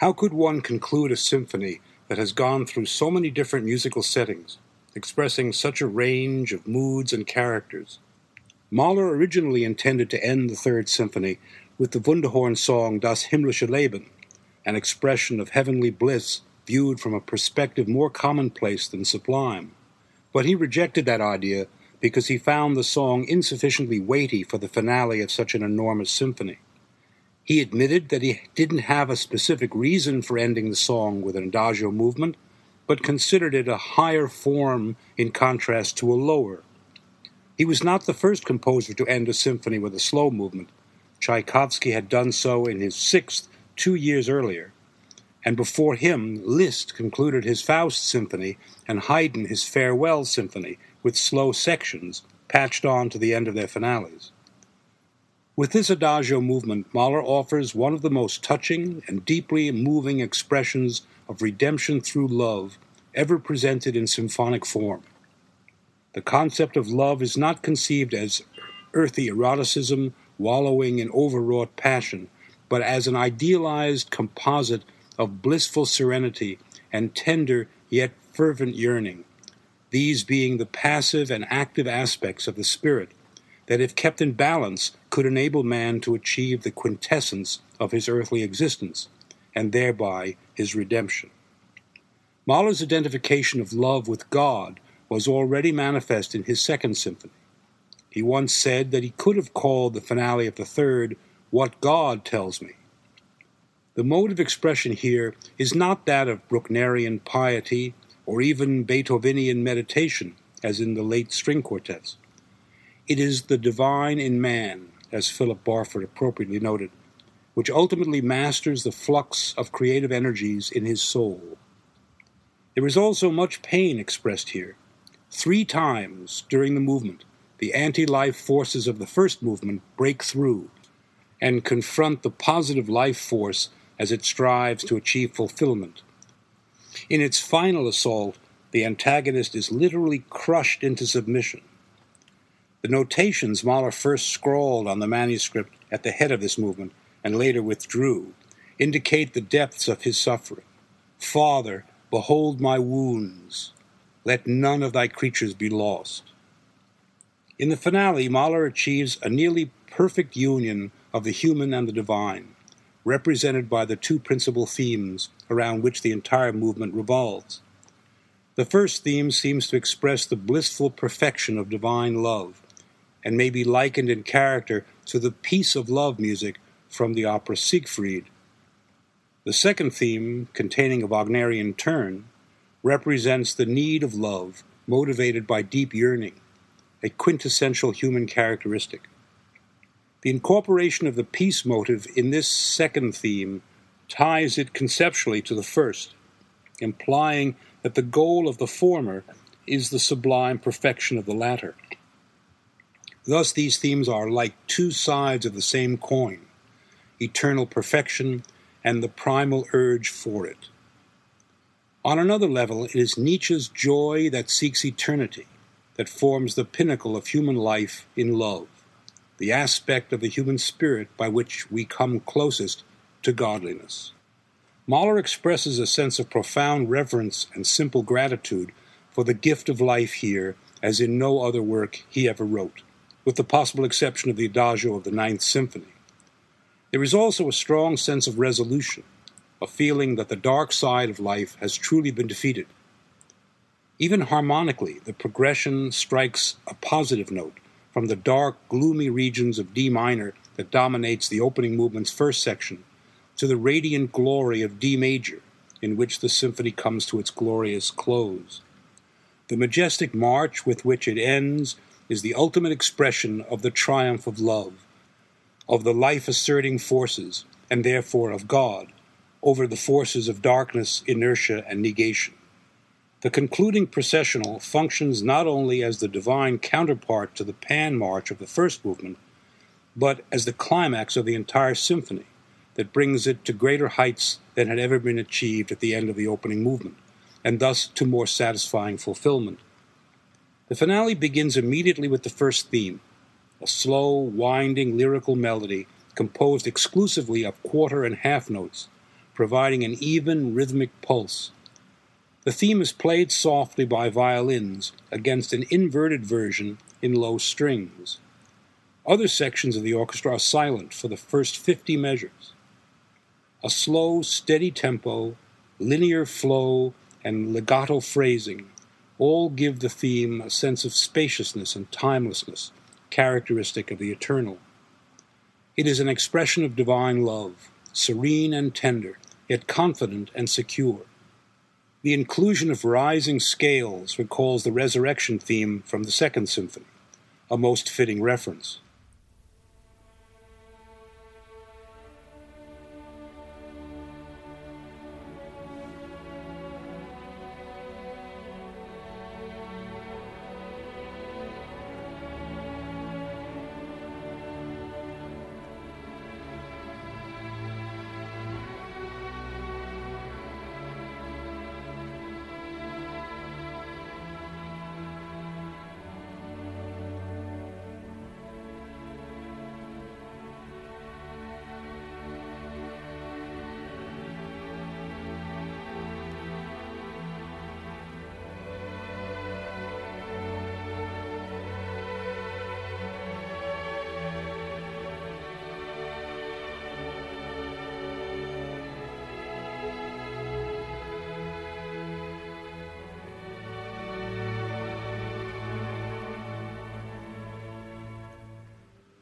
How could one conclude a symphony that has gone through so many different musical settings, expressing such a range of moods and characters? Mahler originally intended to end the Third Symphony with the Wunderhorn song Das himmlische Leben, an expression of heavenly bliss viewed from a perspective more commonplace than sublime. But he rejected that idea because he found the song insufficiently weighty for the finale of such an enormous symphony. He admitted that he didn't have a specific reason for ending the song with an adagio movement, but considered it a higher form in contrast to a lower. He was not the first composer to end a symphony with a slow movement. Tchaikovsky had done so in his sixth two years earlier, and before him Liszt concluded his Faust symphony and Haydn his Farewell symphony with slow sections patched on to the end of their finales. With this adagio movement, Mahler offers one of the most touching and deeply moving expressions of redemption through love ever presented in symphonic form. The concept of love is not conceived as earthy eroticism wallowing in overwrought passion, but as an idealized composite of blissful serenity and tender yet fervent yearning, these being the passive and active aspects of the spirit that, if kept in balance, could enable man to achieve the quintessence of his earthly existence, and thereby his redemption. Mahler's identification of love with God was already manifest in his second symphony. He once said that he could have called the finale of the third, What God Tells Me. The mode of expression here is not that of Brucknerian piety or even Beethovenian meditation, as in the late string quartets. It is the divine in man, as Philip Barford appropriately noted, which ultimately masters the flux of creative energies in his soul. There is also much pain expressed here. Three times during the movement, the anti life forces of the first movement break through and confront the positive life force as it strives to achieve fulfillment. In its final assault, the antagonist is literally crushed into submission. The notations Mahler first scrawled on the manuscript at the head of this movement and later withdrew indicate the depths of his suffering. Father, behold my wounds. Let none of thy creatures be lost. In the finale, Mahler achieves a nearly perfect union of the human and the divine, represented by the two principal themes around which the entire movement revolves. The first theme seems to express the blissful perfection of divine love, and may be likened in character to the Peace of Love music from the opera Siegfried. The second theme, containing a Wagnerian turn, represents the need of love motivated by deep yearning, a quintessential human characteristic. The incorporation of the peace motive in this second theme ties it conceptually to the first, implying that the goal of the former is the sublime perfection of the latter. Thus, these themes are like two sides of the same coin eternal perfection and the primal urge for it. On another level, it is Nietzsche's joy that seeks eternity that forms the pinnacle of human life in love, the aspect of the human spirit by which we come closest to godliness. Mahler expresses a sense of profound reverence and simple gratitude for the gift of life here as in no other work he ever wrote with the possible exception of the Adagio of the Ninth Symphony. There is also a strong sense of resolution, a feeling that the dark side of life has truly been defeated. Even harmonically, the progression strikes a positive note from the dark, gloomy regions of D minor that dominates the opening movement's first section to the radiant glory of D major, in which the symphony comes to its glorious close. The majestic march with which it ends is the ultimate expression of the triumph of love, of the life asserting forces, and therefore of God, over the forces of darkness, inertia, and negation. The concluding processional functions not only as the divine counterpart to the Pan March of the first movement, but as the climax of the entire symphony that brings it to greater heights than had ever been achieved at the end of the opening movement, and thus to more satisfying fulfillment. The finale begins immediately with the first theme, a slow, winding lyrical melody composed exclusively of quarter and half notes, providing an even rhythmic pulse. The theme is played softly by violins against an inverted version in low strings. Other sections of the orchestra are silent for the first 50 measures. A slow, steady tempo, linear flow, and legato phrasing all give the theme a sense of spaciousness and timelessness characteristic of the eternal. It is an expression of divine love, serene and tender, yet confident and secure. The inclusion of rising scales recalls the resurrection theme from the Second Symphony, a most fitting reference.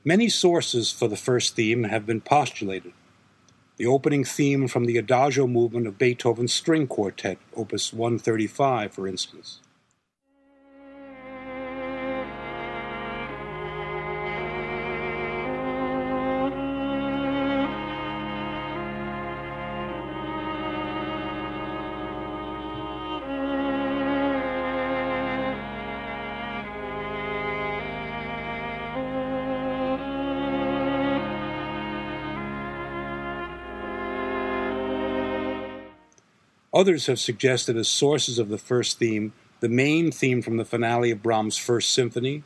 Many sources for the first theme have been postulated. The opening theme from the Adagio movement of Beethoven's String Quartet, Opus 135, for instance. Others have suggested as sources of the first theme the main theme from the finale of Brahms' First Symphony,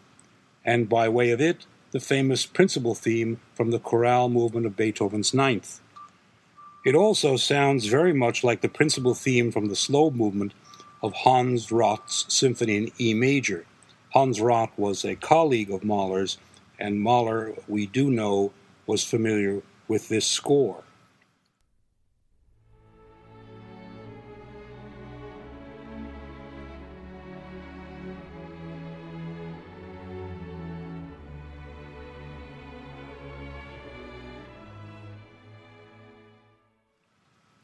and by way of it, the famous principal theme from the chorale movement of Beethoven's Ninth. It also sounds very much like the principal theme from the slow movement of Hans Rott's Symphony in E major. Hans Rott was a colleague of Mahler's, and Mahler, we do know, was familiar with this score.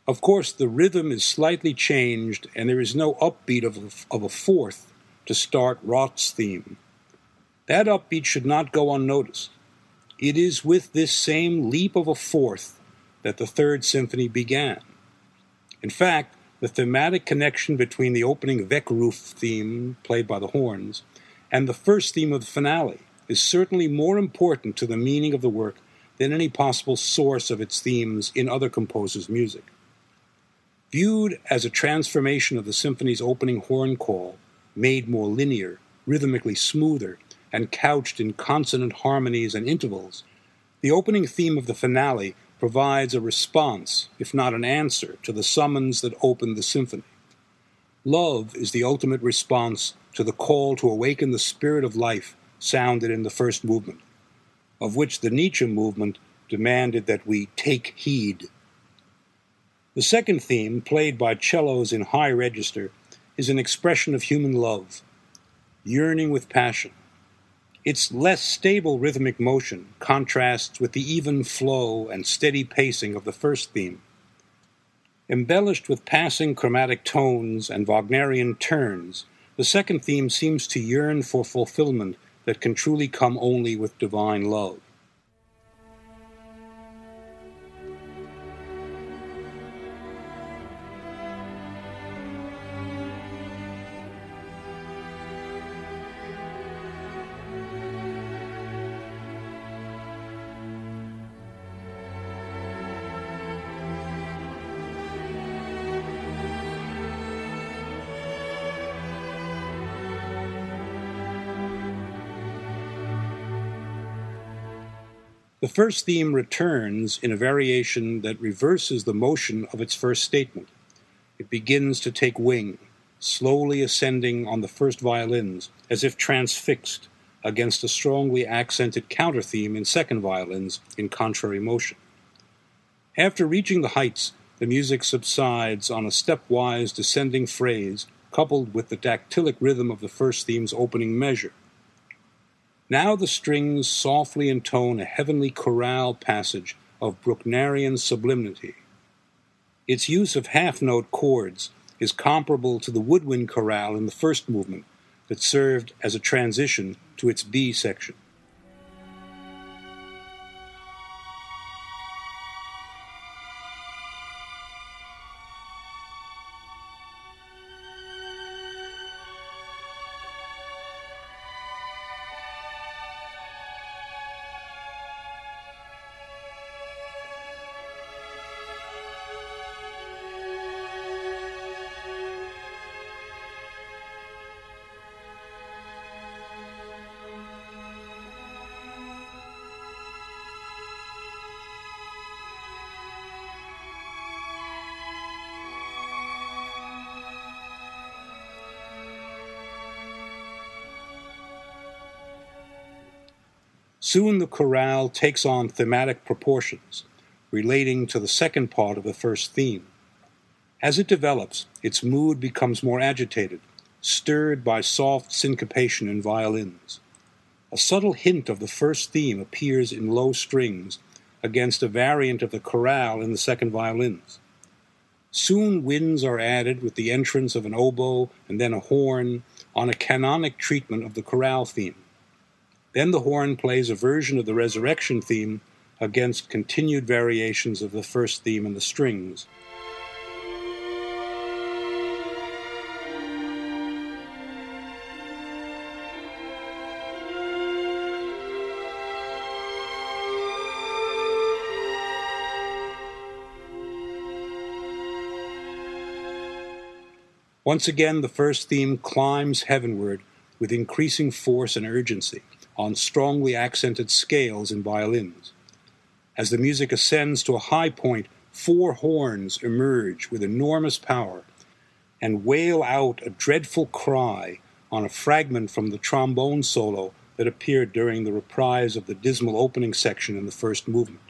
Of course, the rhythm is slightly changed, and there is no upbeat of a, of a fourth to start Rott's theme. That upbeat should not go unnoticed. It is with this same leap of a fourth that the Third Symphony began. In fact, the thematic connection between the opening Weckruf theme, played by the horns, and the first theme of the finale is certainly more important to the meaning of the work than any possible source of its themes in other composers' music. Viewed as a transformation of the symphony's opening horn call, made more linear, rhythmically smoother, and couched in consonant harmonies and intervals, the opening theme of the finale provides a response, if not an answer, to the summons that opened the symphony. Love is the ultimate response to the call to awaken the spirit of life sounded in the first movement, of which the Nietzsche movement demanded that we take heed the second theme, played by cellos in high register, is an expression of human love, yearning with passion. Its less stable rhythmic motion contrasts with the even flow and steady pacing of the first theme. Embellished with passing chromatic tones and Wagnerian turns, the second theme seems to yearn for fulfillment that can truly come only with divine love. The first theme returns in a variation that reverses the motion of its first statement. It begins to take wing, slowly ascending on the first violins, as if transfixed, against a strongly accented counter theme in second violins in contrary motion. After reaching the heights, the music subsides on a stepwise descending phrase coupled with the dactylic rhythm of the first theme's opening measure. Now the strings softly intone a heavenly chorale passage of Brucknerian sublimity. Its use of half note chords is comparable to the woodwind chorale in the first movement that served as a transition to its B section. Soon the chorale takes on thematic proportions, relating to the second part of the first theme. As it develops, its mood becomes more agitated, stirred by soft syncopation in violins. A subtle hint of the first theme appears in low strings against a variant of the chorale in the second violins. Soon winds are added with the entrance of an oboe and then a horn on a canonic treatment of the chorale theme. Then the horn plays a version of the resurrection theme against continued variations of the first theme in the strings. Once again, the first theme climbs heavenward with increasing force and urgency on strongly accented scales in violins. As the music ascends to a high point, four horns emerge with enormous power and wail out a dreadful cry on a fragment from the trombone solo that appeared during the reprise of the dismal opening section in the first movement.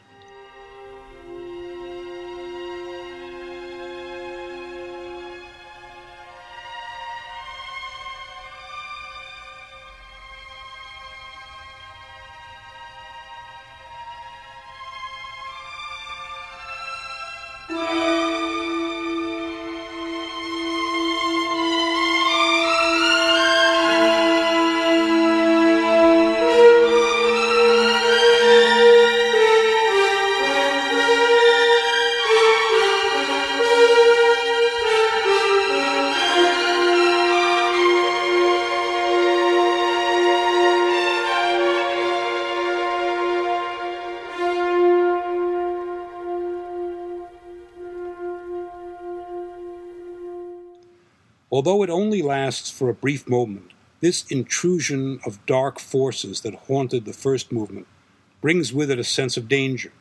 Although it only lasts for a brief moment, this intrusion of dark forces that haunted the first movement brings with it a sense of danger,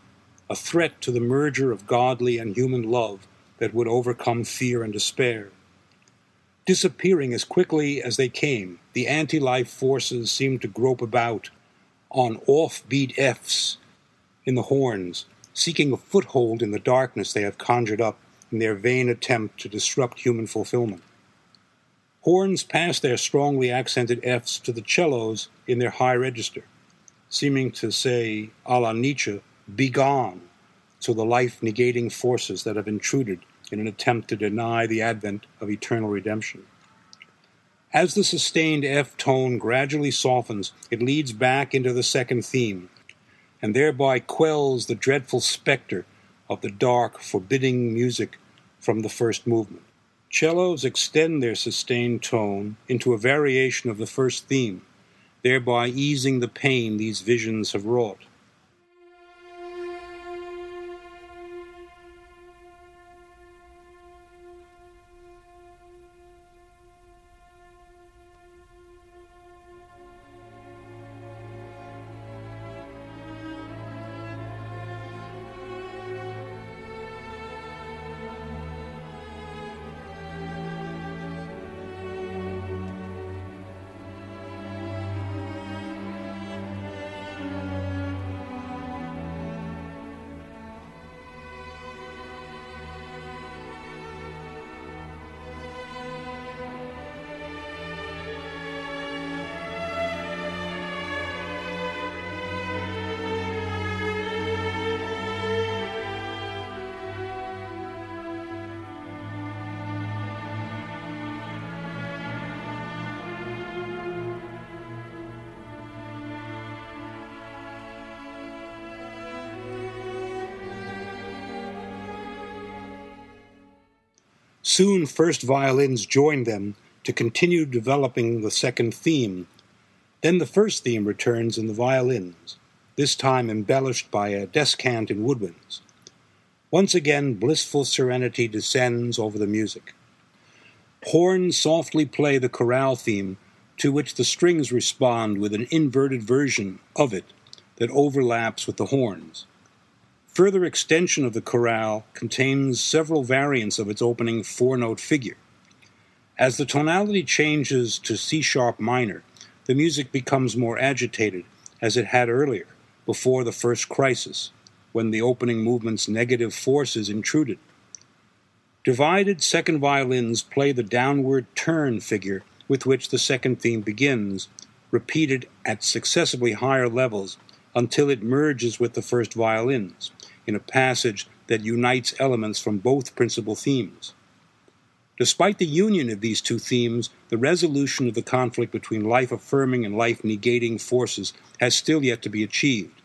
a threat to the merger of godly and human love that would overcome fear and despair. Disappearing as quickly as they came, the anti life forces seem to grope about on offbeat Fs in the horns, seeking a foothold in the darkness they have conjured up in their vain attempt to disrupt human fulfillment. Horns pass their strongly accented Fs to the cellos in their high register, seeming to say, a la Nietzsche, begone to the life negating forces that have intruded in an attempt to deny the advent of eternal redemption. As the sustained F tone gradually softens, it leads back into the second theme, and thereby quells the dreadful specter of the dark, forbidding music from the first movement. Cellos extend their sustained tone into a variation of the first theme, thereby easing the pain these visions have wrought. Soon first violins joined them to continue developing the second theme. Then the first theme returns in the violins, this time embellished by a descant in woodwinds. Once again, blissful serenity descends over the music. Horns softly play the chorale theme, to which the strings respond with an inverted version of it that overlaps with the horns. Further extension of the chorale contains several variants of its opening four note figure. As the tonality changes to C sharp minor, the music becomes more agitated, as it had earlier, before the first crisis, when the opening movement's negative forces intruded. Divided second violins play the downward turn figure with which the second theme begins, repeated at successively higher levels until it merges with the first violins in a passage that unites elements from both principal themes. Despite the union of these two themes, the resolution of the conflict between life affirming and life negating forces has still yet to be achieved.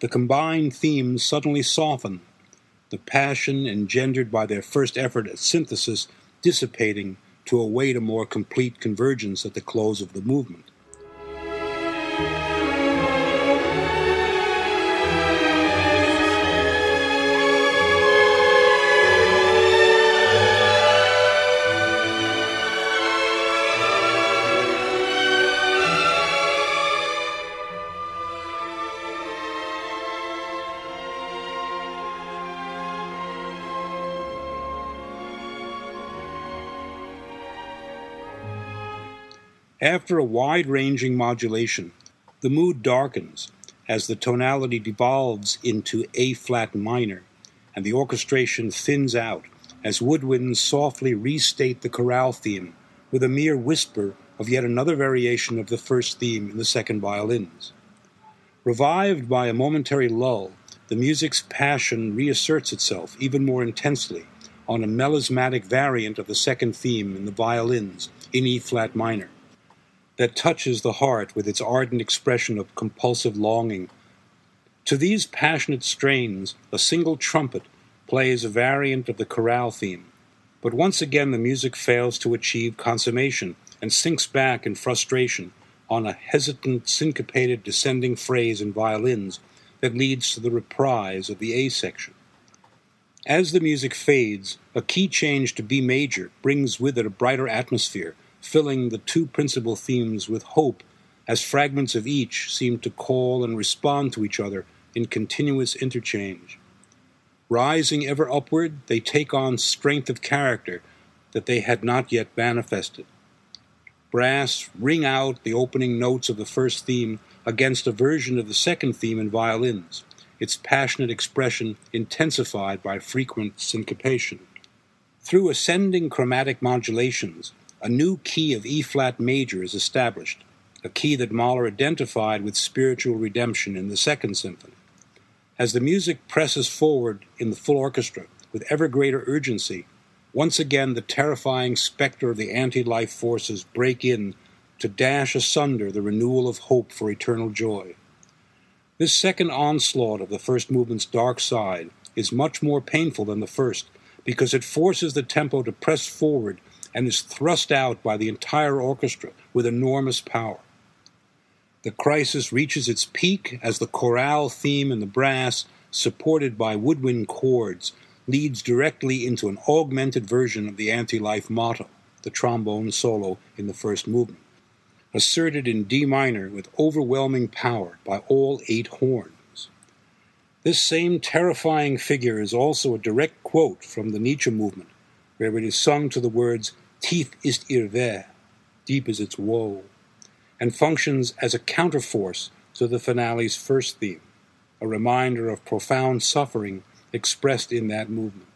The combined themes suddenly soften, the passion engendered by their first effort at synthesis dissipating to await a more complete convergence at the close of the movement. After a wide ranging modulation, the mood darkens as the tonality devolves into A flat minor, and the orchestration thins out as woodwinds softly restate the chorale theme with a mere whisper of yet another variation of the first theme in the second violins. Revived by a momentary lull, the music's passion reasserts itself even more intensely on a melismatic variant of the second theme in the violins in E flat minor that touches the heart with its ardent expression of compulsive longing. To these passionate strains, a single trumpet plays a variant of the chorale theme, but once again the music fails to achieve consummation and sinks back in frustration on a hesitant, syncopated descending phrase in violins that leads to the reprise of the A section. As the music fades, a key change to B major brings with it a brighter atmosphere filling the two principal themes with hope as fragments of each seem to call and respond to each other in continuous interchange. Rising ever upward, they take on strength of character that they had not yet manifested. Brass ring out the opening notes of the first theme against a version of the second theme in violins, its passionate expression intensified by frequent syncopation. Through ascending chromatic modulations, a new key of E flat major is established, a key that Mahler identified with spiritual redemption in the Second Symphony. As the music presses forward in the full orchestra with ever greater urgency, once again the terrifying specter of the anti life forces break in to dash asunder the renewal of hope for eternal joy. This second onslaught of the first movement's dark side is much more painful than the first because it forces the tempo to press forward and is thrust out by the entire orchestra with enormous power. The crisis reaches its peak as the chorale theme in the brass, supported by woodwind chords, leads directly into an augmented version of the anti life motto, the trombone solo in the first movement, asserted in D minor with overwhelming power by all eight horns. This same terrifying figure is also a direct quote from the Nietzsche movement, where it is sung to the words Tief ist ihr Weh, deep is its woe, and functions as a counterforce to the finale's first theme, a reminder of profound suffering expressed in that movement.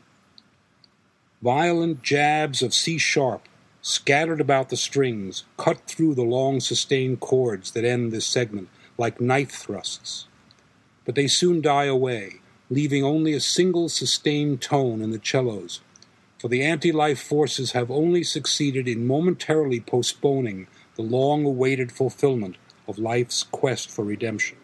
Violent jabs of C sharp, scattered about the strings, cut through the long sustained chords that end this segment like knife thrusts. But they soon die away, leaving only a single sustained tone in the cellos for the anti life forces have only succeeded in momentarily postponing the long awaited fulfillment of life's quest for redemption.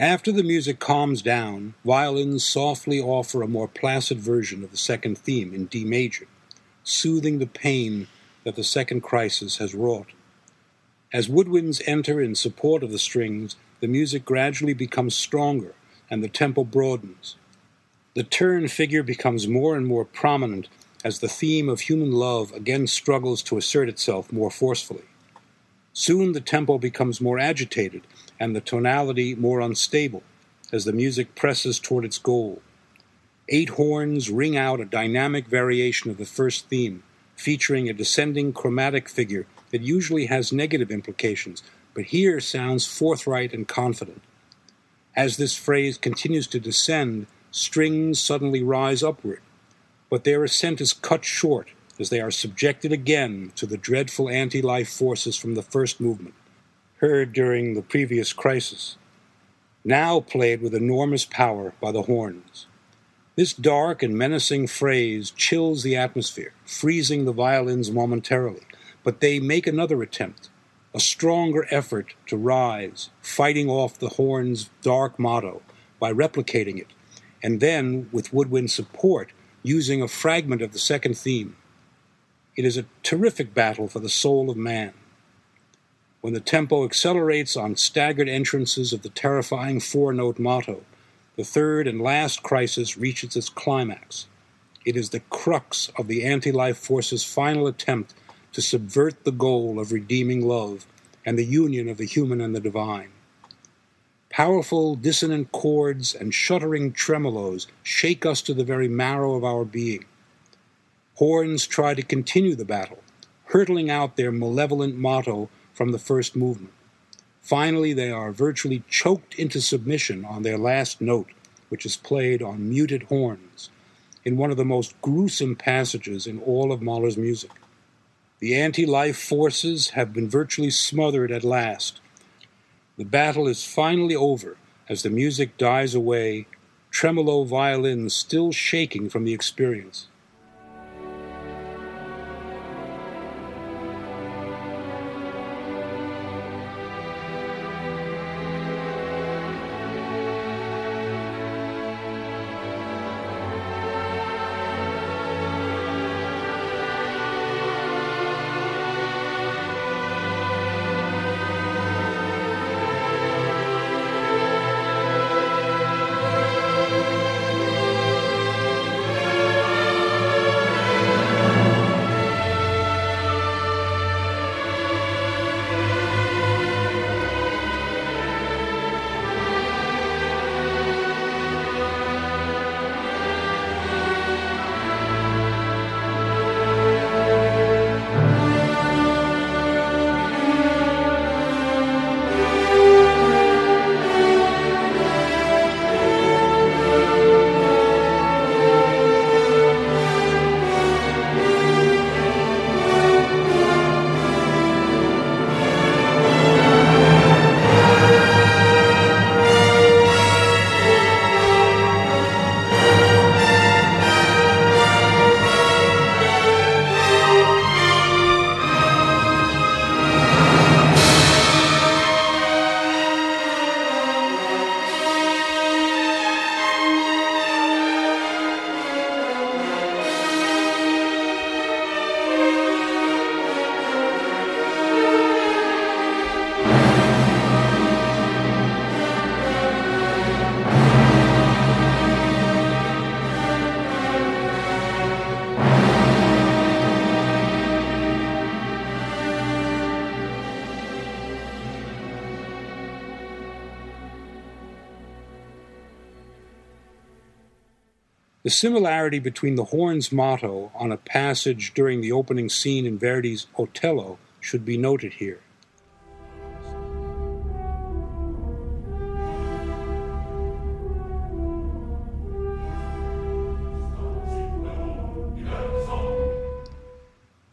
After the music calms down, violins softly offer a more placid version of the second theme in D major, soothing the pain that the second crisis has wrought. As woodwinds enter in support of the strings, the music gradually becomes stronger and the tempo broadens. The turn figure becomes more and more prominent as the theme of human love again struggles to assert itself more forcefully. Soon the tempo becomes more agitated and the tonality more unstable as the music presses toward its goal. Eight horns ring out a dynamic variation of the first theme, featuring a descending chromatic figure that usually has negative implications, but here sounds forthright and confident. As this phrase continues to descend, strings suddenly rise upward, but their ascent is cut short as they are subjected again to the dreadful anti life forces from the first movement, heard during the previous crisis, now played with enormous power by the horns. This dark and menacing phrase chills the atmosphere, freezing the violins momentarily, but they make another attempt, a stronger effort to rise, fighting off the horn's dark motto by replicating it, and then, with woodwind support, using a fragment of the second theme. It is a terrific battle for the soul of man. When the tempo accelerates on staggered entrances of the terrifying four note motto, the third and last crisis reaches its climax. It is the crux of the anti life force's final attempt to subvert the goal of redeeming love and the union of the human and the divine. Powerful dissonant chords and shuddering tremolos shake us to the very marrow of our being. Horns try to continue the battle, hurtling out their malevolent motto from the first movement. Finally, they are virtually choked into submission on their last note, which is played on muted horns, in one of the most gruesome passages in all of Mahler's music. The anti life forces have been virtually smothered at last. The battle is finally over as the music dies away, tremolo violins still shaking from the experience. The similarity between the horn's motto on a passage during the opening scene in Verdi's Otello should be noted here.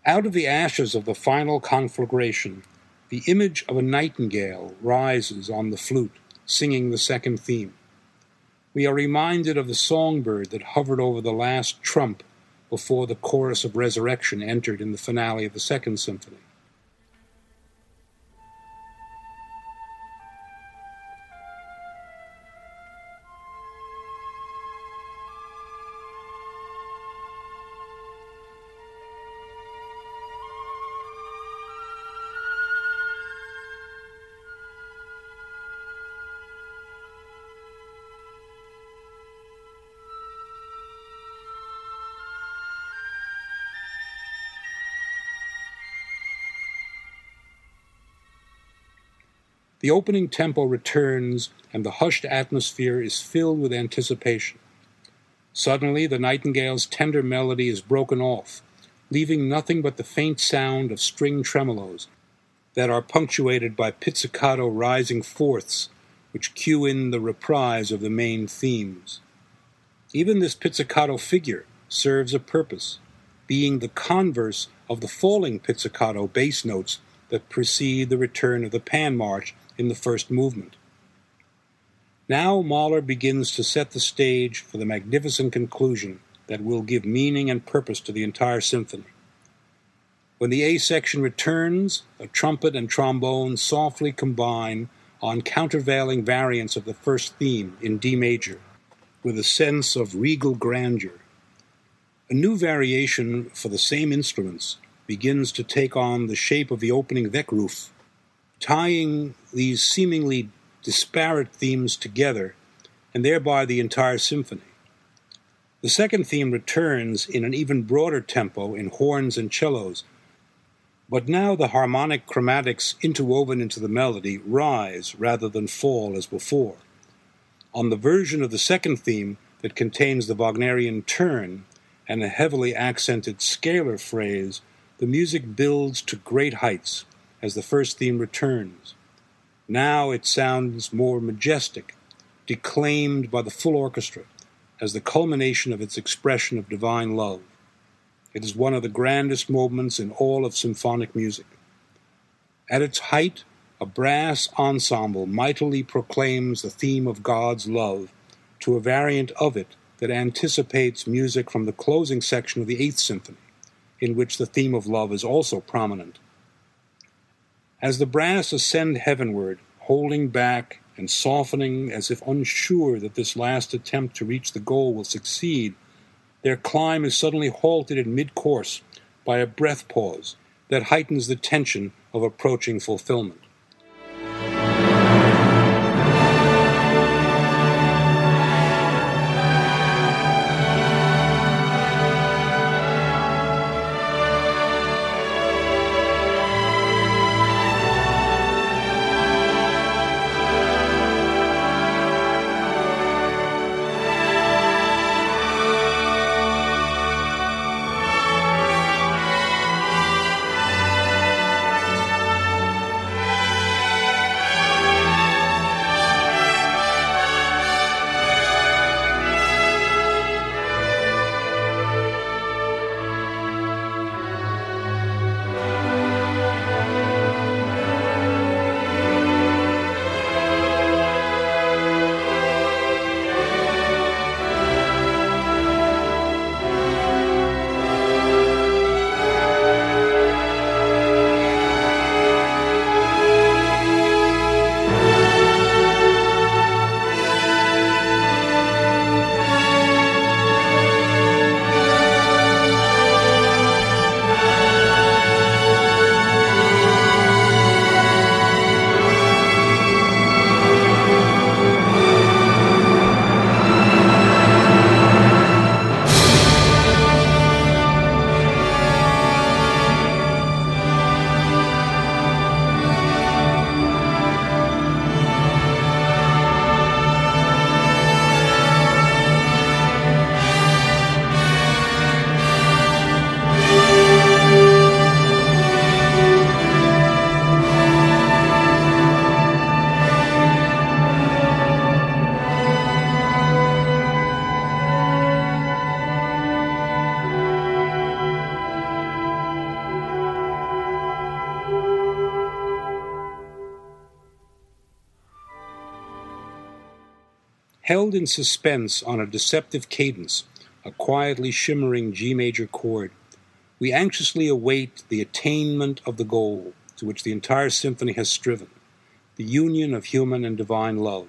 Out of the ashes of the final conflagration, the image of a nightingale rises on the flute, singing the second theme we are reminded of the songbird that hovered over the last trump before the chorus of resurrection entered in the finale of the Second Symphony. The opening tempo returns, and the hushed atmosphere is filled with anticipation. Suddenly, the nightingale's tender melody is broken off, leaving nothing but the faint sound of string tremolos that are punctuated by pizzicato rising fourths, which cue in the reprise of the main themes. Even this pizzicato figure serves a purpose, being the converse of the falling pizzicato bass notes that precede the return of the pan march in the first movement. Now Mahler begins to set the stage for the magnificent conclusion that will give meaning and purpose to the entire symphony. When the A section returns, a trumpet and trombone softly combine on countervailing variants of the first theme in D major, with a sense of regal grandeur. A new variation for the same instruments begins to take on the shape of the opening Weckruf, tying these seemingly disparate themes together, and thereby the entire symphony. The second theme returns in an even broader tempo in horns and cellos, but now the harmonic chromatics interwoven into the melody rise rather than fall as before. On the version of the second theme that contains the Wagnerian turn and a heavily accented scalar phrase, the music builds to great heights as the first theme returns. Now it sounds more majestic, declaimed by the full orchestra as the culmination of its expression of divine love. It is one of the grandest moments in all of symphonic music. At its height, a brass ensemble mightily proclaims the theme of God's love to a variant of it that anticipates music from the closing section of the Eighth Symphony, in which the theme of love is also prominent. As the brass ascend heavenward, holding back and softening as if unsure that this last attempt to reach the goal will succeed, their climb is suddenly halted in mid course by a breath pause that heightens the tension of approaching fulfillment. Held in suspense on a deceptive cadence, a quietly shimmering G major chord, we anxiously await the attainment of the goal to which the entire symphony has striven the union of human and divine love.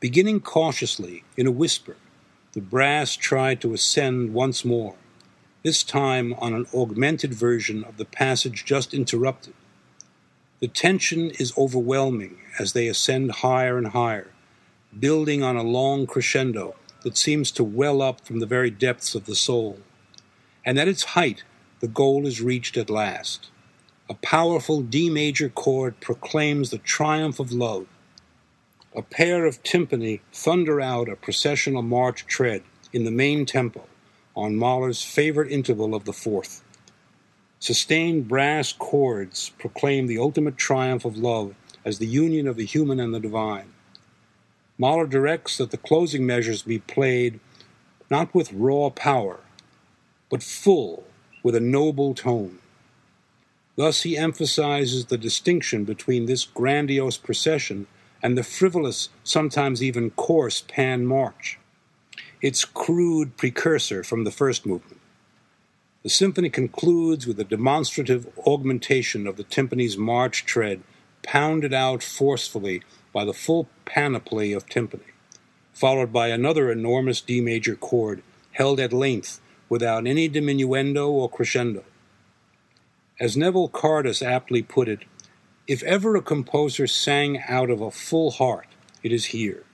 Beginning cautiously, in a whisper, the brass tried to ascend once more, this time on an augmented version of the passage just interrupted. The tension is overwhelming as they ascend higher and higher, building on a long crescendo that seems to well up from the very depths of the soul. And at its height, the goal is reached at last. a powerful D major chord proclaims the triumph of love. A pair of timpani thunder out a processional march tread in the main tempo on Mahler's favorite interval of the fourth. Sustained brass chords proclaim the ultimate triumph of love as the union of the human and the divine. Mahler directs that the closing measures be played not with raw power, but full with a noble tone. Thus, he emphasizes the distinction between this grandiose procession and the frivolous, sometimes even coarse pan march, its crude precursor from the first movement. The symphony concludes with a demonstrative augmentation of the timpani's march tread, pounded out forcefully by the full panoply of timpani, followed by another enormous D major chord held at length without any diminuendo or crescendo. As Neville Cardus aptly put it, if ever a composer sang out of a full heart, it is here.